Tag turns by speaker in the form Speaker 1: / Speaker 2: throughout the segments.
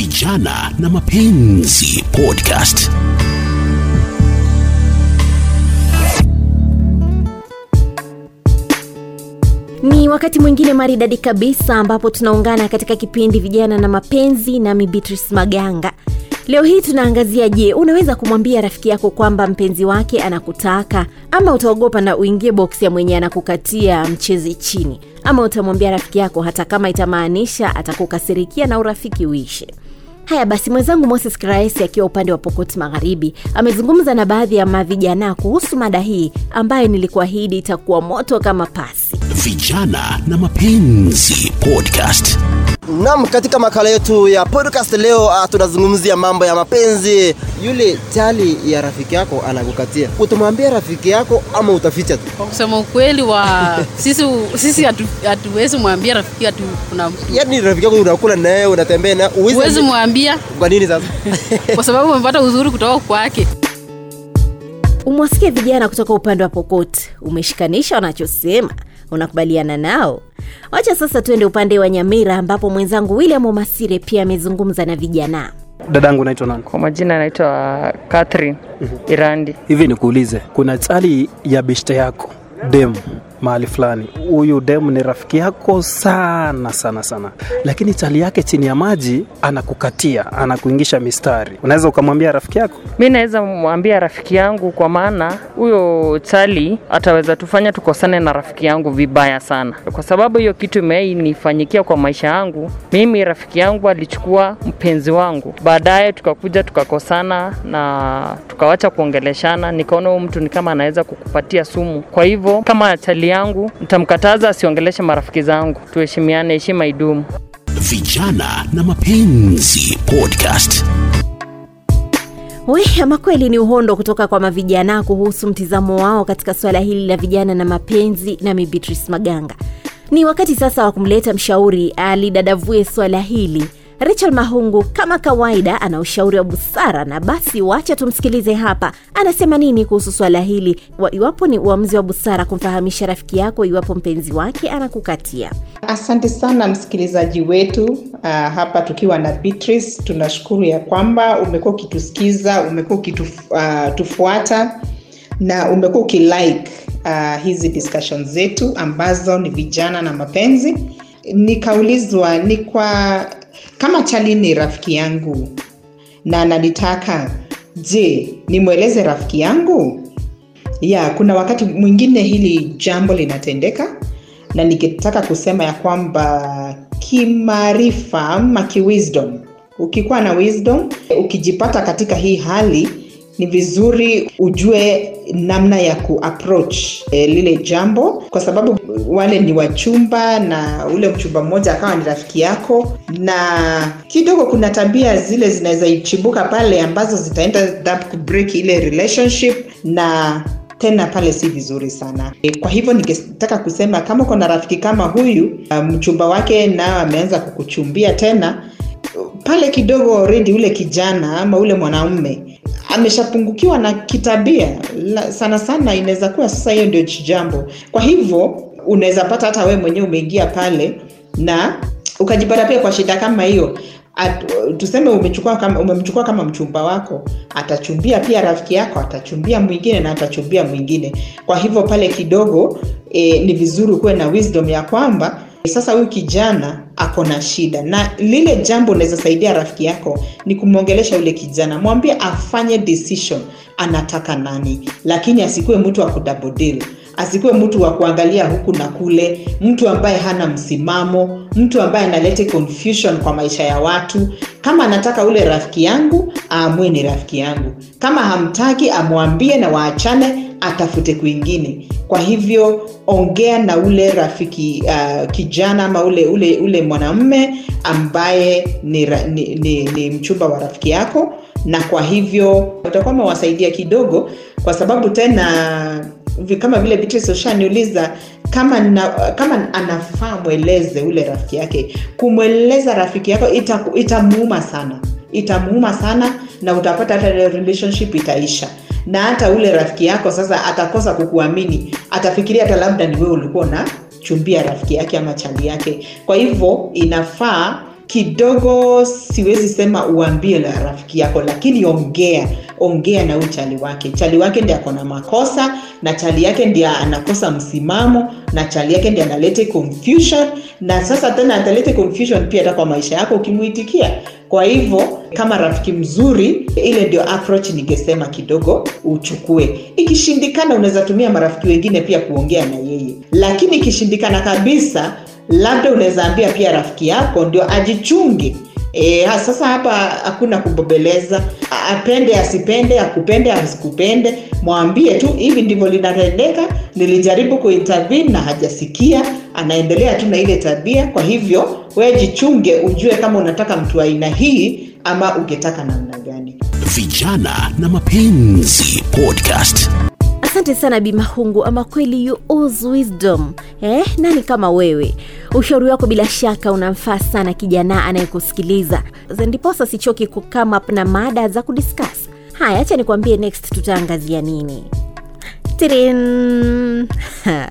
Speaker 1: vijana na mapenzi podcast
Speaker 2: Ni wakati mwingine maridadi kabisa ambapo tunaungana katika kipindi vijana na mapenzi nami Beatrice Maganga. Leo hii tunaangazia, je, unaweza kumwambia rafiki yako kwamba mpenzi wake anakutaka ama utaogopa na uingie boksi ya mwenye anakukatia mchezi chini, ama utamwambia rafiki yako hata kama itamaanisha atakukasirikia na urafiki uishe. Haya basi, mwenzangu Moses Kraesi akiwa upande wa Pokoti Magharibi amezungumza na baadhi ya mavijana kuhusu mada hii ambayo nilikuahidi itakuwa moto kama pasi.
Speaker 1: Vijana na mapenzi podcast
Speaker 3: nam katika makala yetu ya podcast leo uh, tunazungumzia mambo ya mapenzi. Yule chali ya rafiki yako anakukatia, utamwambia rafiki yako ama utaficha tu?
Speaker 4: Kwa kusema ukweli wa sisi sisi hatuwezi mwambia rafiki mtu
Speaker 3: Yaani rafiki yako unakula naye unatembea na uwezi-
Speaker 4: mwambia
Speaker 3: Kwa nini sasa?
Speaker 4: kwa sababu umepata uzuri kutoka kwake.
Speaker 2: Umwasikia vijana kutoka upande wa Pokot, umeshikanisha wanachosema, unakubaliana nao? Wacha sasa tuende upande wa Nyamira ambapo mwenzangu William Omasire pia amezungumza na vijana.
Speaker 5: dadangu naitwa nani
Speaker 6: Kwa majina anaitwa katrin Irandi.
Speaker 5: hivi nikuulize kuna tali ya beshte yako dem mahali fulani huyu demu ni rafiki yako sana sana sana lakini chali yake chini ya maji anakukatia anakuingisha mistari unaweza ukamwambia rafiki yako
Speaker 6: Mi naweza mwambia rafiki yangu, kwa maana huyo chali ataweza tufanya tukosane na rafiki yangu vibaya sana, kwa sababu hiyo kitu imei nifanyikia kwa maisha yangu. Mimi rafiki yangu alichukua mpenzi wangu, baadaye tukakuja tukakosana na tukawacha kuongeleshana. Nikaona huyu mtu ni kama anaweza kukupatia sumu. Kwa hivyo kama chali yangu, nitamkataza asiongeleshe marafiki zangu. Tuheshimiane, heshima idumu.
Speaker 1: vijana na mapenzi podcast
Speaker 2: We, ama kweli ni uhondo kutoka kwa mavijana kuhusu mtizamo wao katika suala hili la vijana na mapenzi. Nami Beatrice Maganga, ni wakati sasa wa kumleta mshauri alidadavue swala hili. Rachel Mahungu kama kawaida ana ushauri wa busara, na basi wacha tumsikilize hapa anasema nini kuhusu swala hili, wa iwapo ni uamuzi wa busara kumfahamisha rafiki yako iwapo mpenzi wake anakukatia.
Speaker 7: Asante sana msikilizaji wetu uh, hapa tukiwa na Beatrice. Tunashukuru ya kwamba umekuwa ukitusikiza, umekuwa ukitufuata na umekuwa ukilike uh, hizi discussion zetu ambazo ni vijana na mapenzi. Nikaulizwa ni kwa kama Chali ni rafiki yangu na ananitaka, je, nimweleze rafiki yangu? ya kuna wakati mwingine hili jambo linatendeka na nikitaka kusema ya kwamba kimaarifa ama kiwisdom ukikuwa na wisdom ukijipata katika hii hali ni vizuri ujue namna ya kuapproach e, lile jambo kwa sababu wale ni wachumba na ule mchumba mmoja akawa ni rafiki yako. Na kidogo kuna tabia zile zinaweza ichibuka pale ambazo zitaenda kubreak ile relationship na tena pale si vizuri sana. E, kwa hivyo ningetaka kusema kama uko na rafiki kama huyu uh, mchumba wake nao ameanza kukuchumbia tena pale kidogo already ule kijana ama ule mwanaume ameshapungukiwa na kitabia La, sana sana inaweza kuwa sasa hiyo ndio jambo. Kwa hivyo unaweza pata hata wewe mwenyewe umeingia pale na ukajipata pia kwa shida kama hiyo. At, tuseme umechukua kama, umemchukua kama mchumba wako atachumbia pia rafiki yako atachumbia mwingine na atachumbia mwingine. Kwa hivyo pale kidogo e, ni vizuri kuwe na wisdom ya kwamba sasa huyu kijana ako na shida na lile jambo unaweza saidia rafiki yako ni kumwongelesha yule kijana. Mwambie afanye decision anataka nani. Lakini asikuwe mtu wa kudabodil asikuwe mtu wa kuangalia huku na kule. Mtu ambaye hana msimamo. Mtu ambaye analete confusion kwa maisha ya watu. Kama anataka ule rafiki yangu aamue ni rafiki yangu. Kama hamtaki amwambie na waachane atafute kwingine. Kwa hivyo ongea na ule rafiki uh, kijana ama ule ule ule mwanamme ambaye ni, ni, ni, ni mchumba wa rafiki yako na kwa hivyo utakuwa umewasaidia kidogo kwa sababu tena kama vile Beatrice ushaniuliza kama na, kama anafaa mweleze ule rafiki yake kumweleza rafiki yako ita- itamuuma sana. Itamuuma sana na utapata hata relationship itaisha na hata ule rafiki yako sasa atakosa kukuamini. Atafikiria hata labda ni wewe ulikuwa na chumbia rafiki yake ama chali yake. Kwa hivyo inafaa kidogo siwezi sema uambie la rafiki yako lakini ongea ongea na huyu chali wake. Chali wake ndi ako na makosa na chali yake ndi anakosa msimamo na chali yake ndi analete confusion. Na sasa tena atalete confusion pia hata kwa maisha yako ukimuitikia kwa hivyo kama rafiki mzuri ile ndio approach ningesema kidogo uchukue. Ikishindikana unaweza tumia marafiki wengine pia kuongea na yeye. Lakini ikishindikana kabisa labda unaweza ambia pia rafiki yako ndio ajichunge. E, sasa hapa hakuna kubobeleza. Apende asipende akupende asikupende mwambie tu hivi ndivyo linatendeka nilijaribu kuintervene na hajasikia. Anaendelea tu na ile tabia. Kwa hivyo wewe jichunge ujue kama unataka mtu aina hii ama ungetaka namna gani.
Speaker 1: Vijana na Mapenzi Podcast.
Speaker 2: Asante sana bimahungu ama kweli wisdom. Eh, nani kama wewe? Ushauri wako bila shaka unamfaa sana kijana anayekusikiliza. Ndiposa sichoki kukama up na mada za kudiscuss. Haya acha nikwambie next tutaangazia nini.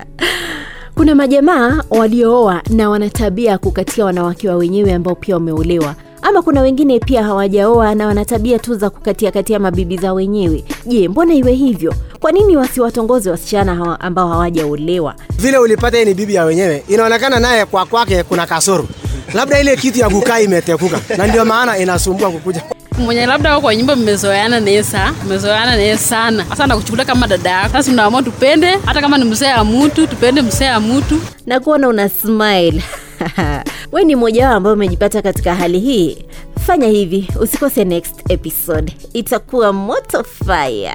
Speaker 2: Kuna majamaa waliooa na wanatabia ya kukatia wanawake wa wenyewe ambao pia wameolewa ama kuna wengine pia hawajaoa na wana tabia tu za kukatia katia mabibi za wenyewe. Je mbona iwe hivyo? Kwa nini wasiwatongoze wasichana hawa ambao hawajaolewa
Speaker 8: vile ulipata ni bibi ya wenyewe inaonekana naye kwa kwake kuna kasoro. Labda ile kitu ya kukaa imetekuka na ndio maana inasumbua kukuja.
Speaker 4: Mwenye labda kwa nyumba mmezoeana naye sa mmezoeana naye sana. Sasa nakuchukulia kama dada yako. Sasa unaamua tupende hata kama ni mzee ya mtu tupende mzee ya mtu.
Speaker 2: Na kuona una smile we ni mmoja wao ambao umejipata katika hali hii. Fanya hivi usikose next episode. Itakuwa moto fire.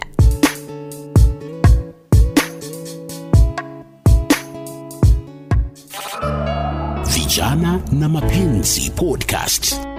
Speaker 1: Vijana na Mapenzi Podcast.